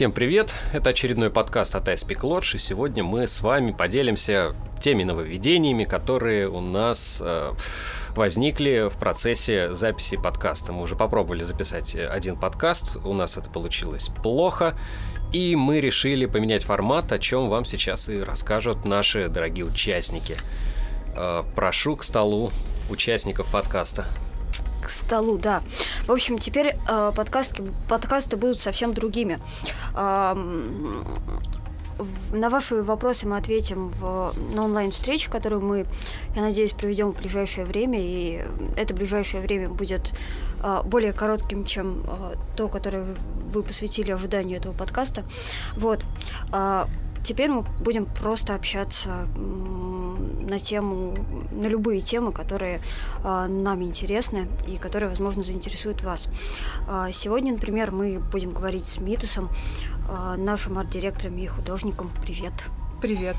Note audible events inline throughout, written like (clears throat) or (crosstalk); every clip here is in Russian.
Всем привет! Это очередной подкаст от iSpeak Lodge, и сегодня мы с вами поделимся теми нововведениями, которые у нас э, возникли в процессе записи подкаста. Мы уже попробовали записать один подкаст, у нас это получилось плохо, и мы решили поменять формат, о чем вам сейчас и расскажут наши дорогие участники. Э, прошу к столу участников подкаста столу, да. В общем, теперь э, подкасты, подкасты будут совсем другими. Э, на ваши вопросы мы ответим в, на онлайн-встрече, которую мы, я надеюсь, проведем в ближайшее время. И это ближайшее время будет э, более коротким, чем э, то, которое вы посвятили ожиданию этого подкаста. Вот. Э, теперь мы будем просто общаться на тему, на любые темы, которые э, нам интересны и которые, возможно, заинтересуют вас. Э, сегодня, например, мы будем говорить с Митасом, э, нашим арт-директором и художником. Привет. Привет.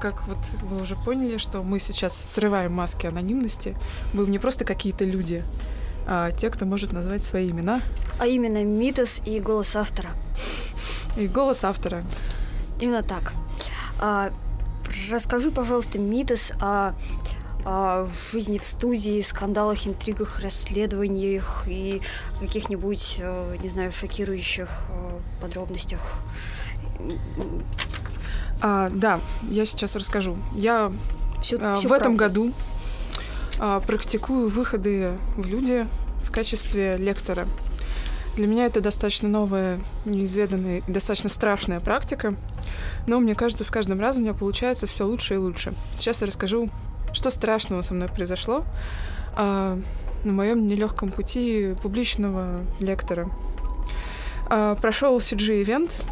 Как вот вы уже поняли, что мы сейчас срываем маски анонимности. Мы не просто какие-то люди, а те, кто может назвать свои имена. А именно Митас и голос автора. И голос автора. Именно так. Расскажи, пожалуйста, Митас о, о жизни в студии, скандалах, интригах, расследованиях и каких-нибудь, э, не знаю, шокирующих э, подробностях. А, да, я сейчас расскажу. Я всю, а, всю в этом году а, практикую выходы в люди в качестве лектора. Для меня это достаточно новая, неизведанная и достаточно страшная практика, но мне кажется, с каждым разом у меня получается все лучше и лучше. Сейчас я расскажу, что страшного со мной произошло а, на моем нелегком пути публичного лектора. А, прошел CG-ивент,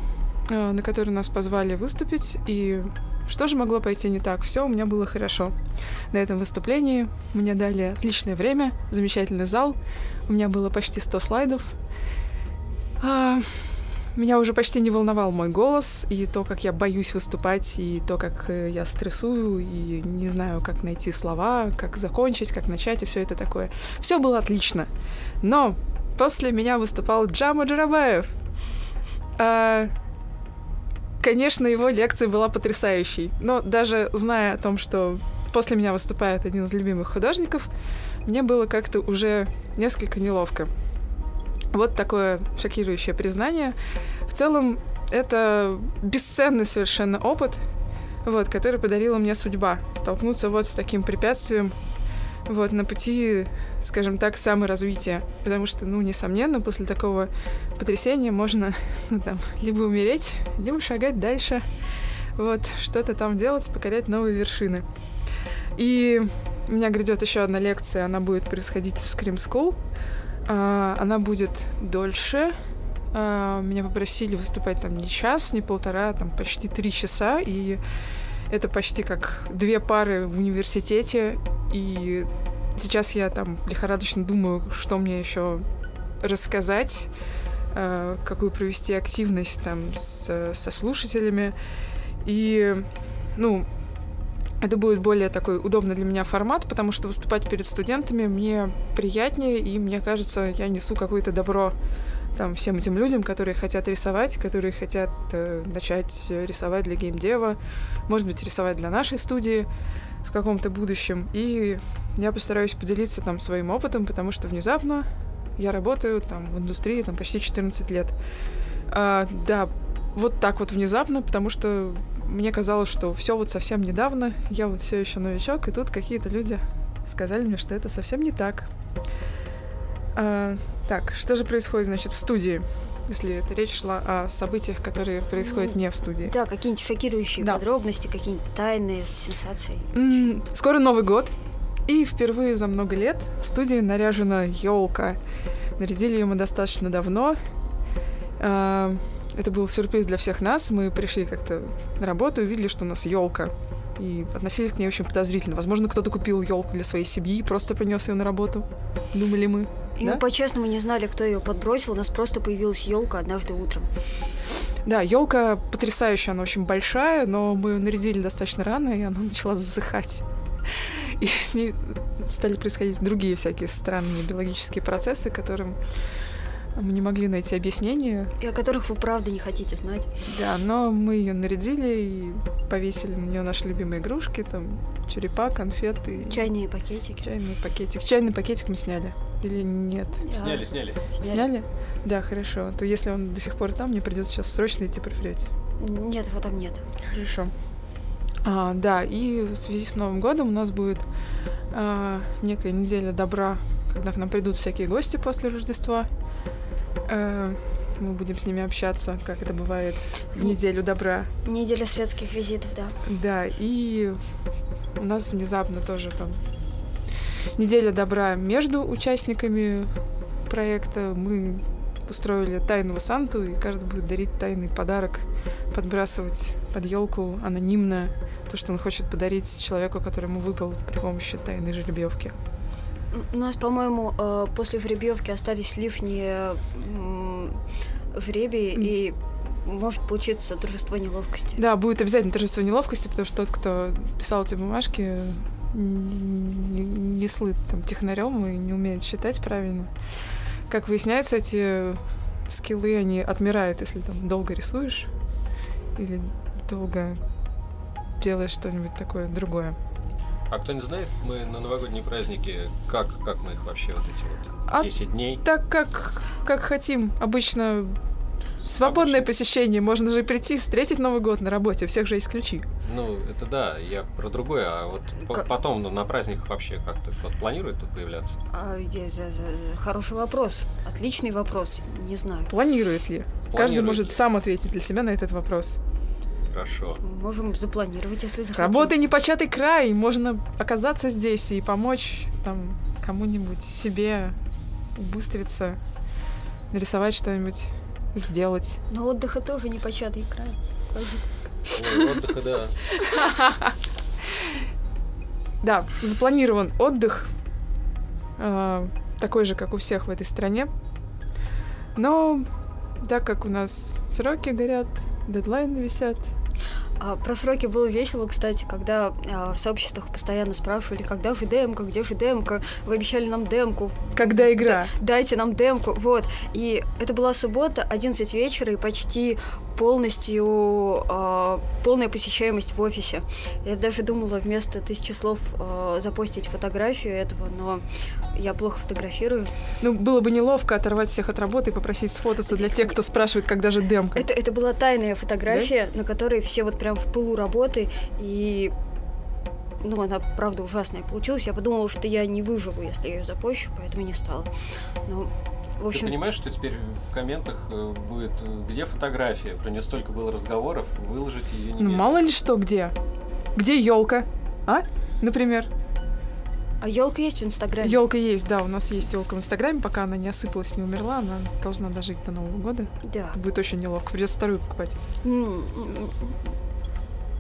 а, на который нас позвали выступить, и что же могло пойти не так? Все у меня было хорошо. На этом выступлении мне дали отличное время, замечательный зал, у меня было почти 100 слайдов, а, меня уже почти не волновал мой голос, и то, как я боюсь выступать, и то, как э, я стрессую, и не знаю, как найти слова, как закончить, как начать, и все это такое. Все было отлично. Но после меня выступал Джама Джарабаев. А, конечно, его лекция была потрясающей, но даже зная о том, что после меня выступает один из любимых художников, мне было как-то уже несколько неловко. Вот такое шокирующее признание. В целом, это бесценный совершенно опыт, вот, который подарила мне судьба. Столкнуться вот с таким препятствием вот, на пути, скажем так, саморазвития. Потому что, ну, несомненно, после такого потрясения можно, (laughs) ну, там, либо умереть, либо шагать дальше, вот, что-то там делать, покорять новые вершины. И у меня грядет еще одна лекция, она будет происходить в Scream School, а, она будет дольше. А, меня попросили выступать там не час, не полтора, а там почти три часа. И это почти как две пары в университете. И сейчас я там лихорадочно думаю, что мне еще рассказать, какую провести активность там с, со слушателями. И, ну, это будет более такой удобный для меня формат, потому что выступать перед студентами мне приятнее, и мне кажется, я несу какое-то добро там, всем этим людям, которые хотят рисовать, которые хотят э, начать рисовать для геймдева, может быть, рисовать для нашей студии в каком-то будущем. И я постараюсь поделиться там своим опытом, потому что внезапно я работаю там в индустрии там почти 14 лет. А, да, вот так вот внезапно, потому что мне казалось, что все вот совсем недавно, я вот все еще новичок, и тут какие-то люди сказали мне, что это совсем не так. А, так, что же происходит, значит, в студии? Если это речь шла о событиях, которые происходят не в студии. Да, какие-нибудь шокирующие да. подробности, какие-нибудь тайные сенсации. м скоро Новый год. И впервые за много лет в студии наряжена елка. Нарядили ее мы достаточно давно. А, это был сюрприз для всех нас. Мы пришли как-то на работу, увидели, что у нас елка. И относились к ней очень подозрительно. Возможно, кто-то купил елку для своей семьи и просто принес ее на работу. Думали мы. И да? мы по-честному не знали, кто ее подбросил. У нас просто появилась елка однажды утром. Да, елка потрясающая, она очень большая, но мы нарядили достаточно рано, и она начала засыхать. И с ней стали происходить другие всякие странные биологические процессы, которым Мы не могли найти объяснение. И о которых вы правда не хотите знать. Да, но мы ее нарядили и повесили на нее наши любимые игрушки, там черепа, конфеты. Чайные пакетики. Чайный пакетик. Чайный пакетик мы сняли. Или нет? Сняли, сняли. Сняли? Да, хорошо. То если он до сих пор там, мне придется сейчас срочно идти проверять. Нет, его там нет. Хорошо. А, да, и в связи с Новым годом у нас будет а, некая неделя добра, когда к нам придут всякие гости после Рождества. А, мы будем с ними общаться, как это бывает в неделю добра. Неделя светских визитов, да. Да, и у нас внезапно тоже там неделя добра между участниками проекта. Мы устроили тайного Санту, и каждый будет дарить тайный подарок, подбрасывать под елку анонимно то, что он хочет подарить человеку, которому выпал при помощи тайной жеребьевки. У нас, по-моему, э, после жеребьевки остались лишние жребии, mm. и может получиться торжество неловкости. Да, будет обязательно торжество неловкости, потому что тот, кто писал эти бумажки, не, слыт там технарем и не умеет считать правильно. Как выясняется, эти скиллы, они отмирают, если там долго рисуешь или долго делаешь что-нибудь такое другое. А кто не знает, мы на новогодние праздники, как, как мы их вообще вот эти вот а 10 дней? Так как, как хотим. Обычно Свободное Обычно. посещение, можно же прийти, встретить Новый год на работе, у всех же есть ключи. Ну, это да, я про другое, а вот как... потом ну, на праздниках вообще как-то кто-то планирует тут появляться? А, я, я, я, хороший вопрос, отличный вопрос, не знаю. Планирует ли? Планирует Каждый ли? может сам ответить для себя на этот вопрос. Хорошо. Можем запланировать, если захотим. Работа непочатый край, можно оказаться здесь и помочь там кому-нибудь, себе убыстриться, нарисовать что-нибудь сделать. Но отдыха тоже не початый край. Ой, отдыха, да. (laughs) Да, запланирован отдых, э, такой же, как у всех в этой стране. Но так как у нас сроки горят, дедлайны висят, а, про сроки было весело, кстати, когда а, в сообществах постоянно спрашивали, когда же демка, где же демка, вы обещали нам демку. Когда игра? Да, дайте нам демку, вот. И это была суббота, 11 вечера, и почти полностью э, полная посещаемость в офисе. Я даже думала вместо тысячи слов э, запостить фотографию этого, но я плохо фотографирую. Ну, было бы неловко оторвать всех от работы и попросить сфотаться для тех, кто спрашивает, когда же демка. Это, это была тайная фотография, да? на которой все вот прям в пылу работы, и ну, она, правда, ужасная получилась. Я подумала, что я не выживу, если я ее запущу, поэтому не стала. Но в общем... Ты понимаешь, что теперь в комментах э, будет, э, где фотография? Про нее столько было разговоров, выложить ее не Ну, мало ли что, где? Где елка? А? Например? А елка есть в Инстаграме? Елка есть, да, у нас есть елка в Инстаграме, пока она не осыпалась, не умерла, она должна дожить до Нового года. Да. Будет очень неловко, придется вторую покупать.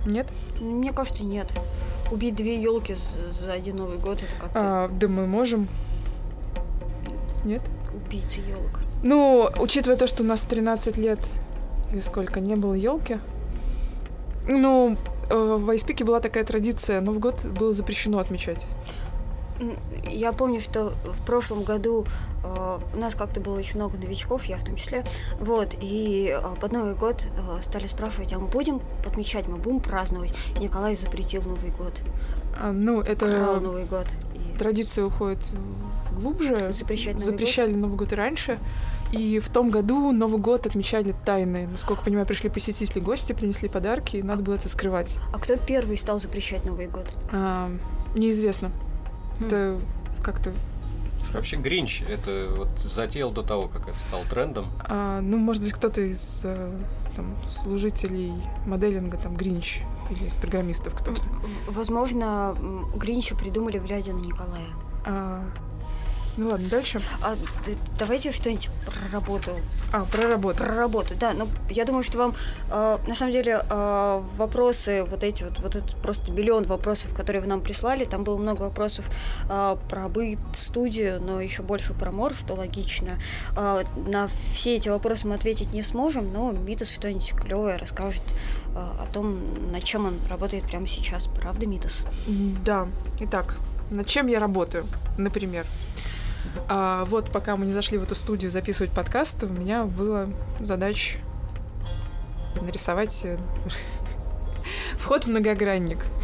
Нет? Мне кажется, нет. Убить две елки за один Новый год это как-то. А, да мы можем. Нет? Убийцы елок? Ну, учитывая то, что у нас 13 лет или сколько не было елки, ну, э, в Айспике была такая традиция, Новый год было запрещено отмечать. Я помню, что в прошлом году э, у нас как-то было очень много новичков, я в том числе. Вот, и э, под Новый год э, стали спрашивать, а мы будем отмечать, мы будем праздновать. Николай запретил Новый год. А, ну, это... Крал Новый год. Традиция уходит глубже. Запрещать Новый Запрещали год? Новый год и раньше. И в том году Новый год отмечали тайны. Насколько понимаю, пришли посетители, гости, принесли подарки, и надо было это скрывать. А кто первый стал запрещать Новый год? А, неизвестно. Mm. Это как-то Вообще Гринч это вот затеял до того, как это стал трендом. А, ну, может быть, кто-то из э, там, служителей моделинга, там, Гринч, или из программистов кто-то. Возможно, Гринча придумали, глядя на Николая. А, ну ладно, дальше. А, давайте что-нибудь про работу. А, про работу. Про работу, да. Ну, я думаю, что вам, э, на самом деле, э, вопросы, вот эти вот, вот это просто миллион вопросов, которые вы нам прислали, там было много вопросов э, про быт, студию, но еще больше про мор, что логично. Э, на все эти вопросы мы ответить не сможем, но Митас что-нибудь клевое расскажет э, о том, над чем он работает прямо сейчас. Правда, Митас? Да. Итак, над чем я работаю, например? А вот пока мы не зашли в эту студию записывать подкаст, у меня была задача нарисовать э, (laughs) вход в многогранник. (laughs)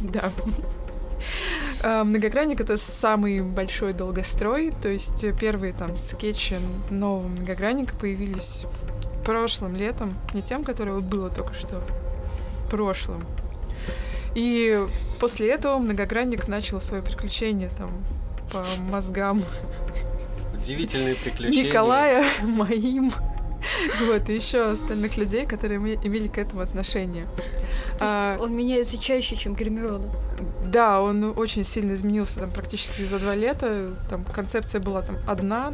Да. А, многогранник — это самый большой долгострой, то есть первые там скетчи нового многогранника появились прошлым летом, не тем, которое вот было только что, прошлым. И после этого многогранник начал свое приключение там по мозгам. Удивительные приключения. Николая, (laughs) моим, вот, и еще остальных людей, которые имели к этому отношение. а, он меняется чаще, чем Гермиона. Да, он очень сильно изменился там практически за два лета. Там концепция была там одна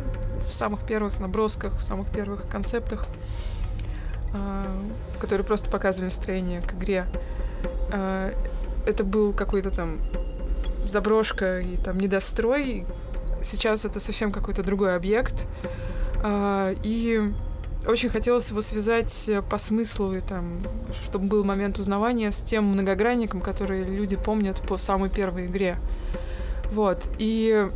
в самых первых набросках, в самых первых концептах, а, которые просто показывали настроение к игре. А, это был какой-то там заброшка и там недострой. Сейчас это совсем какой-то другой объект. А, и очень хотелось его связать по смыслу, и там, чтобы был момент узнавания с тем многогранником, который люди помнят по самой первой игре. Вот. И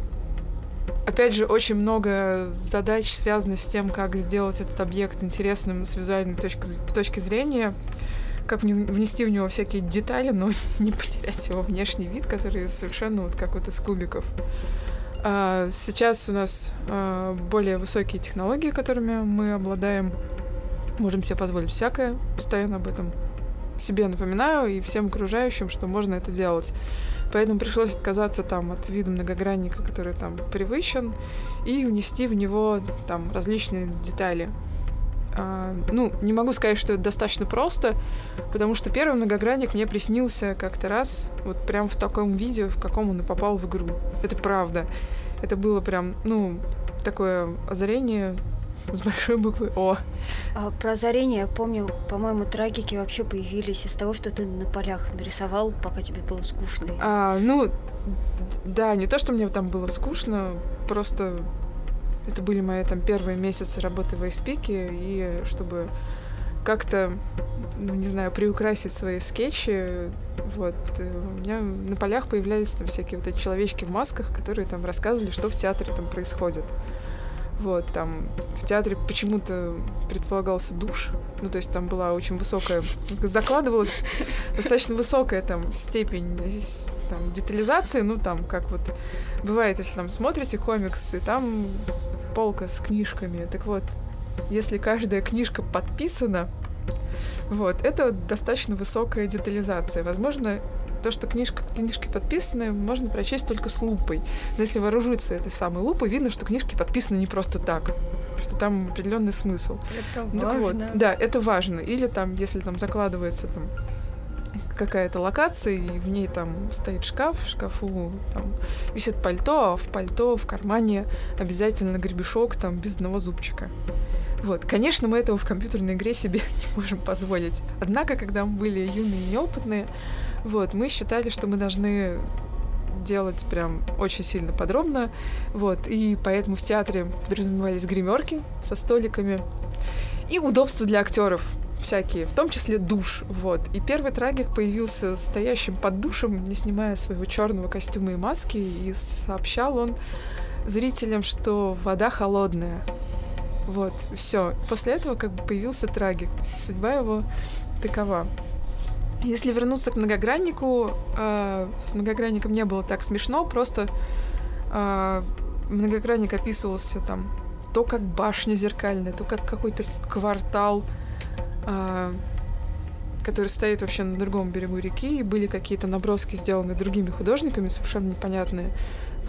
опять же, очень много задач связано с тем, как сделать этот объект интересным с визуальной точки, точки зрения как внести в него всякие детали, но (laughs) не потерять его внешний вид, который совершенно вот как вот из кубиков. А сейчас у нас а, более высокие технологии, которыми мы обладаем. Можем себе позволить всякое. Постоянно об этом себе напоминаю и всем окружающим, что можно это делать. Поэтому пришлось отказаться там от вида многогранника, который там привычен, и внести в него там различные детали. А, ну, не могу сказать, что это достаточно просто, потому что первый многогранник мне приснился как-то раз, вот прям в таком виде, в каком он и попал в игру. Это правда. Это было прям, ну, такое озарение с большой буквы О. А, про озарение, я помню, по-моему, трагики вообще появились из того, что ты на полях нарисовал, пока тебе было скучно. А, ну, да, не то, что мне там было скучно, просто это были мои там первые месяцы работы в Айспике, и чтобы как-то, ну, не знаю, приукрасить свои скетчи, вот, э, у меня на полях появлялись там всякие вот эти человечки в масках, которые там рассказывали, что в театре там происходит. Вот, там в театре почему-то предполагался душ, ну, то есть там была очень высокая, закладывалась достаточно высокая там степень там, детализации, ну, там, как вот бывает, если там смотрите комиксы, там полка с книжками. Так вот, если каждая книжка подписана, вот, это достаточно высокая детализация. Возможно, то, что книжка, книжки подписаны, можно прочесть только с лупой. Но если вооружиться этой самой лупой, видно, что книжки подписаны не просто так, что там определенный смысл. Это так важно. Вот, да, это важно. Или там, если там закладывается там какая-то локация, и в ней там стоит шкаф, в шкафу там висит пальто, а в пальто в кармане обязательно гребешок там без одного зубчика. Вот, конечно, мы этого в компьютерной игре себе (laughs) не можем позволить. Однако, когда мы были юные и неопытные, вот, мы считали, что мы должны делать прям очень сильно подробно, вот, и поэтому в театре подразумевались гримерки со столиками и удобства для актеров всякие, в том числе душ, вот. И первый трагик появился стоящим под душем, не снимая своего черного костюма и маски, и сообщал он зрителям, что вода холодная. Вот, все. После этого как бы появился трагик. Судьба его такова. Если вернуться к многограннику, э, с многогранником не было так смешно, просто э, многогранник описывался там то как башня зеркальная, то как какой-то квартал а, который стоит вообще на другом берегу реки, и были какие-то наброски сделаны другими художниками, совершенно непонятные.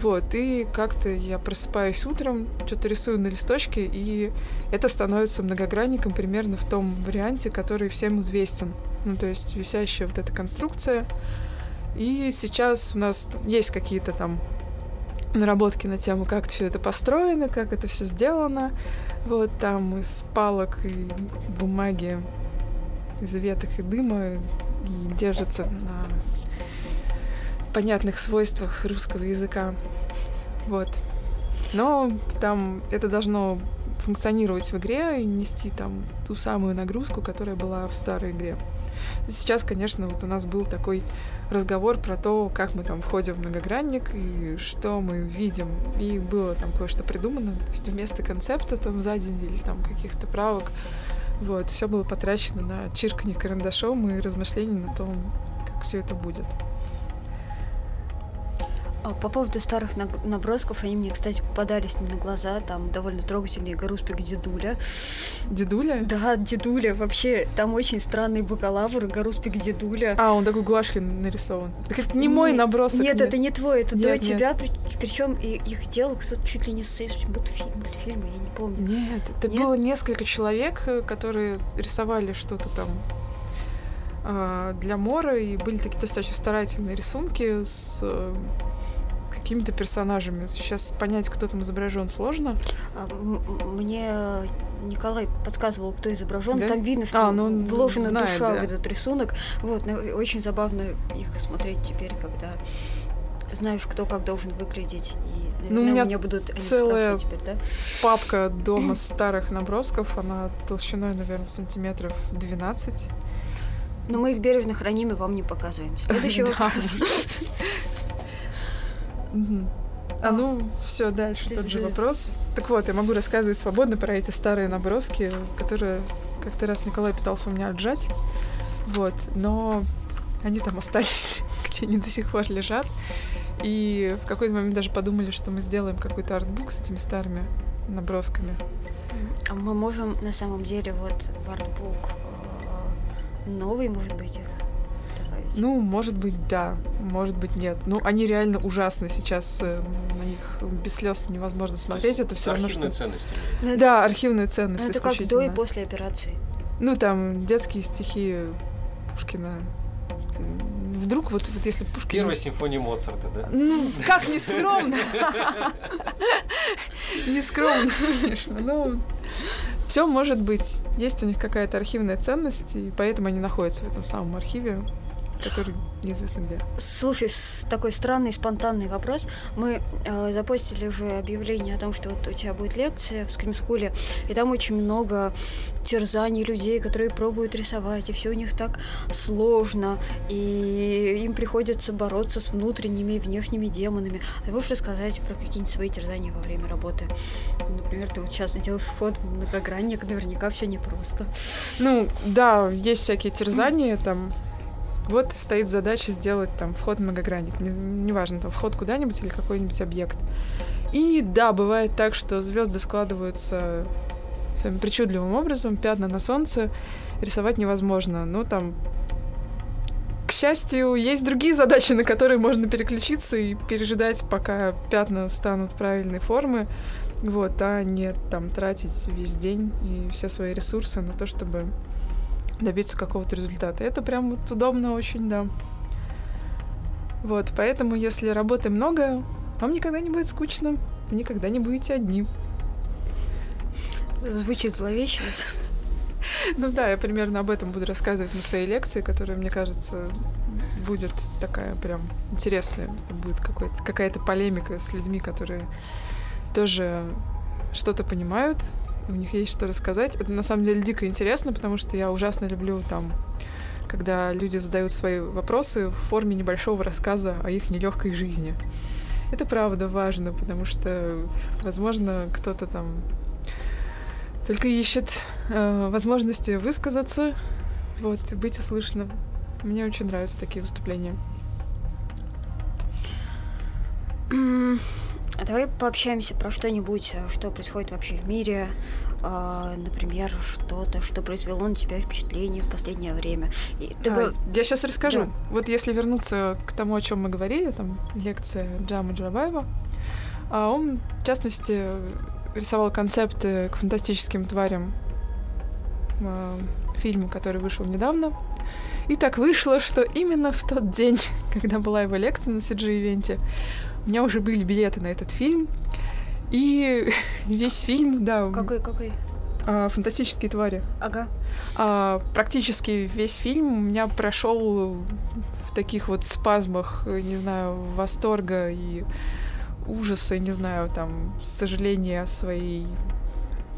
Вот, и как-то я просыпаюсь утром, что-то рисую на листочке, и это становится многогранником примерно в том варианте, который всем известен. Ну, то есть висящая вот эта конструкция. И сейчас у нас есть какие-то там наработки на тему, как все это построено, как это все сделано. Вот там из палок и бумаги, из веток и дыма и держится на понятных свойствах русского языка. Вот. Но там это должно функционировать в игре и нести там ту самую нагрузку, которая была в старой игре. Сейчас, конечно, вот у нас был такой разговор про то, как мы там входим в многогранник и что мы видим. И было там кое-что придумано. То есть вместо концепта там за день или там каких-то правок вот, все было потрачено на чирканье карандашом и размышления на том, как все это будет. А, по поводу старых набросков, они мне, кстати, попадались на глаза, там довольно трогательный Гаруспик Дедуля. Дедуля? Да, Дедуля. Вообще, там очень странный бакалавр, Гаруспик Дедуля. А, он такой гуашкин нарисован. Так это не, не мой набросок. Нет, это не твой, это нет, до тебя. При, причем их делал кто-то чуть ли не с мультфильм, мультфильма, я не помню. Нет, это нет? было несколько человек, э, которые рисовали что-то там а, для Мора, и были такие достаточно старательные рисунки с э, какими-то персонажами. Сейчас понять, кто там изображен, сложно. А, мне Николай подсказывал, кто изображен. Да? Там видно, что а, ну, вложена знает, душа да. в этот рисунок. Вот, но очень забавно их смотреть теперь, когда знаешь, кто как должен выглядеть. И, ну, у меня, меня будут целая теперь, да? папка (clears throat) дома старых набросков. Она толщиной, наверное, сантиметров 12. Но мы их бережно храним и вам не показываем. (laughs) Следующий вопрос. (laughs) А ну, все, дальше тот же вопрос. Так вот, я могу рассказывать свободно про эти старые наброски, которые как-то раз Николай пытался у меня отжать. Вот, но они там остались, (laughs) где они до сих пор лежат. И в какой-то момент даже подумали, что мы сделаем какой-то артбук с этими старыми набросками. А мы можем на самом деле вот в артбук э, новый, может быть, их ну, может быть, да, может быть, нет. Ну, они реально ужасны сейчас, э, на них без слез невозможно смотреть. Это все равно, что... ценности. Ну, это... Да, архивную ценность Ну, это как до и после операции. Ну, там детские стихи Пушкина. Вдруг вот, вот если Пушкин... Первая симфония Моцарта, да? Ну, как не скромно. Не скромно, конечно. Ну, все может быть. Есть у них какая-то архивная ценность, и поэтому они находятся в этом самом архиве который неизвестно где. Слушай, такой странный, спонтанный вопрос. Мы э, запостили уже объявление о том, что вот у тебя будет лекция в скримскуле, и там очень много терзаний людей, которые пробуют рисовать, и все у них так сложно, и им приходится бороться с внутренними и внешними демонами. Ты можешь рассказать про какие-нибудь свои терзания во время работы? Например, ты вот сейчас делаешь вход многогранник, наверняка все непросто. Ну, да, есть всякие терзания, там вот стоит задача сделать там вход многогранник, неважно, не там вход куда-нибудь или какой-нибудь объект. И да, бывает так, что звезды складываются самым причудливым образом, пятна на солнце рисовать невозможно. Ну, там, к счастью, есть другие задачи, на которые можно переключиться и пережидать, пока пятна станут правильной формы. Вот, а не там тратить весь день и все свои ресурсы на то, чтобы добиться какого-то результата. Это прям вот удобно очень, да. Вот, поэтому, если работы много, вам никогда не будет скучно, вы никогда не будете одни. Звучит зловеще. Ну да, я примерно об этом буду рассказывать на своей лекции, которая, мне кажется, будет такая прям интересная. Будет какая-то полемика с людьми, которые тоже что-то понимают, у них есть что рассказать. Это на самом деле дико интересно, потому что я ужасно люблю там когда люди задают свои вопросы в форме небольшого рассказа о их нелегкой жизни. Это правда важно, потому что, возможно, кто-то там только ищет э, возможности высказаться, вот, быть услышанным. Мне очень нравятся такие выступления. А давай пообщаемся про что-нибудь, э, что происходит вообще в мире, э, например, что-то, что произвело на тебя впечатление в последнее время. И ты а, Я сейчас расскажу. Да. Вот если вернуться к тому, о чем мы говорили, там лекция Джама Джабаева, а он, в частности, рисовал концепты к фантастическим тварям фильме, который вышел недавно. И так вышло, что именно в тот день, (laughs) когда была его лекция на CG-ивенте, у меня уже были билеты на этот фильм. И (laughs) весь фильм, да. Какой, какой? А, фантастические твари. Ага. А, практически весь фильм у меня прошел в таких вот спазмах, не знаю, восторга и ужаса, не знаю, там, сожаления о своей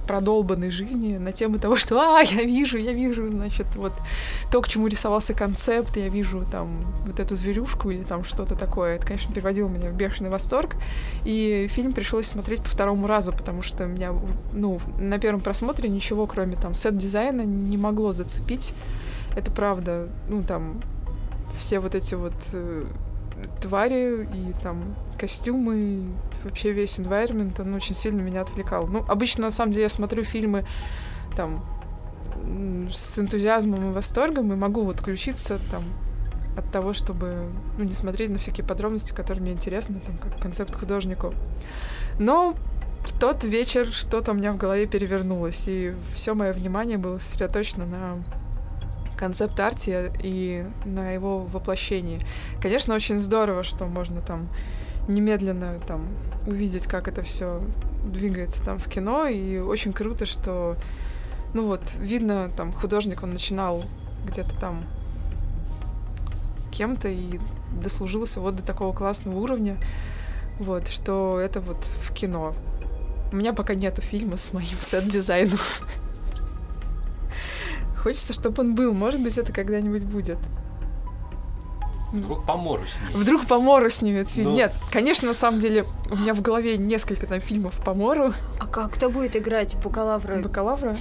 продолбанной жизни на тему того, что «А, я вижу, я вижу, значит, вот то, к чему рисовался концепт, я вижу там вот эту зверюшку или там что-то такое». Это, конечно, переводило меня в бешеный восторг. И фильм пришлось смотреть по второму разу, потому что меня, ну, на первом просмотре ничего, кроме там сет-дизайна, не могло зацепить. Это правда, ну, там, все вот эти вот э, твари и там костюмы, вообще весь environment, он очень сильно меня отвлекал. Ну, обычно, на самом деле, я смотрю фильмы там с энтузиазмом и восторгом и могу вот включиться там от того, чтобы ну, не смотреть на всякие подробности, которые мне интересны, там, как концепт художнику. Но в тот вечер что-то у меня в голове перевернулось, и все мое внимание было сосредоточено на концепт-арте и на его воплощении. Конечно, очень здорово, что можно там немедленно там увидеть, как это все двигается там в кино, и очень круто, что ну вот, видно, там художник, он начинал где-то там кем-то и дослужился вот до такого классного уровня, вот, что это вот в кино. У меня пока нету фильма с моим (laughs) сет-дизайном. Хочется, чтобы он был. Может быть, это когда-нибудь будет. Вдруг по мору снимет. Вдруг по мору снимет фильм. Но... Ну. Нет, конечно, на самом деле, у меня в голове несколько там фильмов по мору. А как? Кто будет играть бакалавра? Бакалавра?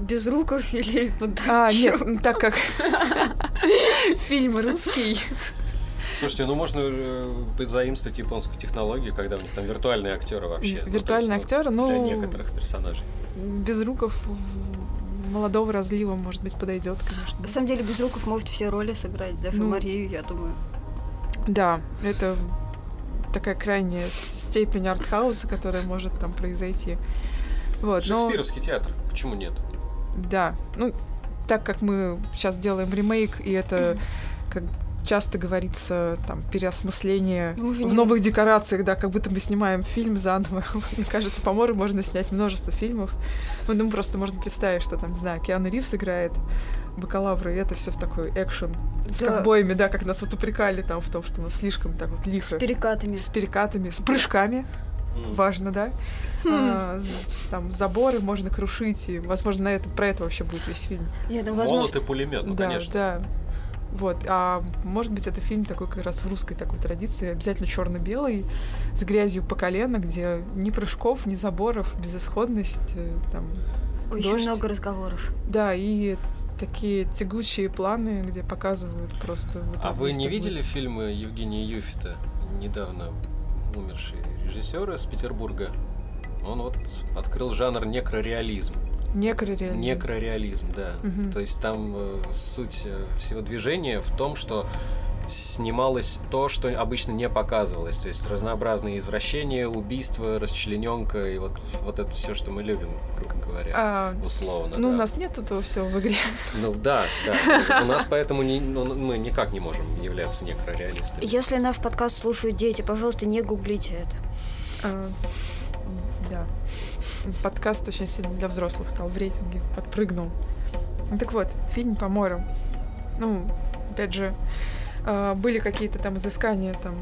Без руков или А, нет, так как (laughs) фильм русский. Слушайте, ну можно э, заимствовать японскую технологию, когда у них там виртуальные актеры вообще. Виртуальные ну, актеры, ну. Для некоторых персонажей. Без руков молодого разлива, может быть, подойдет, конечно. На самом деле, Безруков может все роли сыграть, да, ну, Марию, я думаю. Да, это такая крайняя степень артхауса, которая может там произойти. Вот, Шекспировский но... театр, почему нет? Да, ну, так как мы сейчас делаем ремейк, и это как часто говорится там переосмысление ну, в новых декорациях, да, как будто мы снимаем фильм заново. (laughs) Мне кажется, по морю можно снять множество фильмов. Ну, просто можно представить, что там, не знаю, Киану Ривз играет бакалавра, и это все в такой экшен с да. ковбоями, да, как нас вот упрекали там в том, что мы слишком так вот лихо. С перекатами. С перекатами, с прыжками. Mm. Важно, да? Хм. А, там заборы можно крушить, и, возможно, на это, про это вообще будет весь фильм. Я думаю, возможно... Молот и пулемет, ну, да, конечно. Да, вот. А может быть, это фильм такой как раз в русской такой традиции, обязательно черно-белый, с грязью по колено, где ни прыжков, ни заборов, безысходность, э, там. Очень дождь. много разговоров. Да, и такие тягучие планы, где показывают просто. Вот а вы не видели фильмы Евгения Юфита, недавно умерший режиссер из Петербурга? Он вот открыл жанр некрореализм. Некрореализм. Некрореализм, да. Угу. То есть там э, суть э, всего движения в том, что снималось то, что обычно не показывалось. То есть разнообразные извращения, убийства, расчлененка и вот, вот это все, что мы любим, грубо говоря, а, условно. Ну, да. у нас нет этого всего в игре. Ну да, да. У нас поэтому не, ну, мы никак не можем являться некрореалистами. Если наш подкаст слушают дети, пожалуйста, не гуглите это. А, да подкаст очень сильно для взрослых стал в рейтинге, подпрыгнул. Ну, так вот, фильм по морю. Ну, опять же, э, были какие-то там изыскания там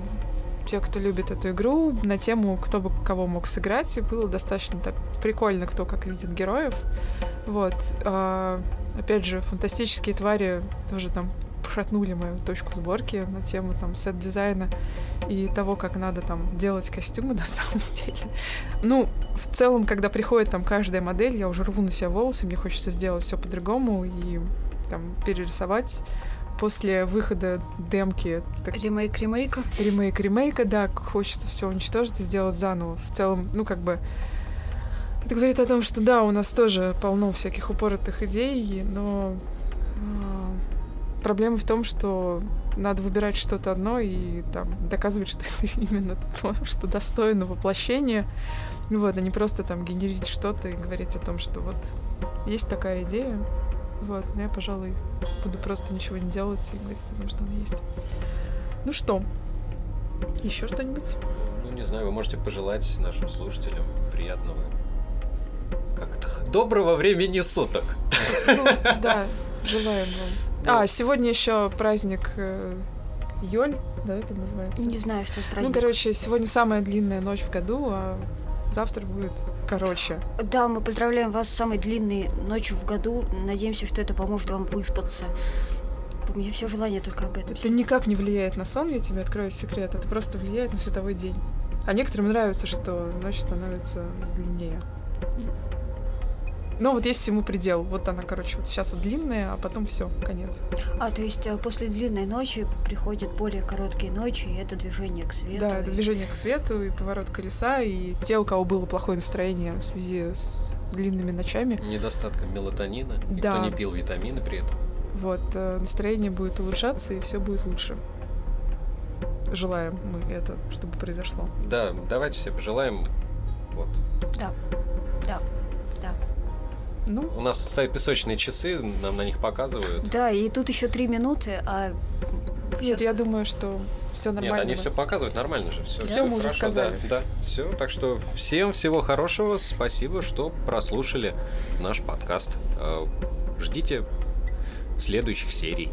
те, кто любит эту игру, на тему, кто бы кого мог сыграть, и было достаточно так прикольно, кто как видит героев. Вот. А, опять же, фантастические твари тоже там пошатнули мою точку сборки на тему там сет-дизайна и того, как надо там делать костюмы (laughs) на самом деле. Ну, в целом, когда приходит там каждая модель, я уже рву на себя волосы, мне хочется сделать все по-другому и там перерисовать после выхода демки. Так, ремейк ремейка. Ремейк ремейка, да, хочется все уничтожить и сделать заново. В целом, ну как бы это говорит о том, что да, у нас тоже полно всяких упоротых идей, но Проблема в том, что надо выбирать что-то одно и там доказывать, что (laughs) это именно то, что достойно воплощения. Вот, а не просто там генерить что-то и говорить о том, что вот есть такая идея, вот, но я, пожалуй, буду просто ничего не делать и говорить о том, что она есть. Ну что, еще что-нибудь? Ну, не знаю, вы можете пожелать нашим слушателям приятного как-то доброго времени суток. Ну, да, желаем вам. А, сегодня еще праздник э, Йоль, да, это называется? Не знаю, что с праздником. Ну, короче, сегодня самая длинная ночь в году, а завтра будет короче. Да, мы поздравляем вас с самой длинной ночью в году. Надеемся, что это поможет вам выспаться. У меня все желание только об этом. Это никак не влияет на сон, я тебе открою секрет. Это просто влияет на световой день. А некоторым нравится, что ночь становится длиннее. Но вот есть всему предел. Вот она, короче, вот сейчас вот длинная, а потом все, конец. А, то есть э, после длинной ночи приходят более короткие ночи, и это движение к свету. Да, и... это движение к свету, и поворот колеса, и те, у кого было плохое настроение в связи с длинными ночами. Недостатком мелатонина. Никто да. не пил витамины при этом. Вот, э, настроение будет улучшаться, и все будет лучше. Желаем мы это, чтобы произошло. Да, давайте все пожелаем. Вот. Да, да, да. Ну. У нас тут стоят песочные часы, нам на них показывают. Да, и тут еще три минуты, а нет, я думаю, что все нормально. Нет, они все показывают нормально же. Все, все, все мы уже сказали. Да, да, все. Так что всем всего хорошего. Спасибо, что прослушали наш подкаст. Э, ждите следующих серий.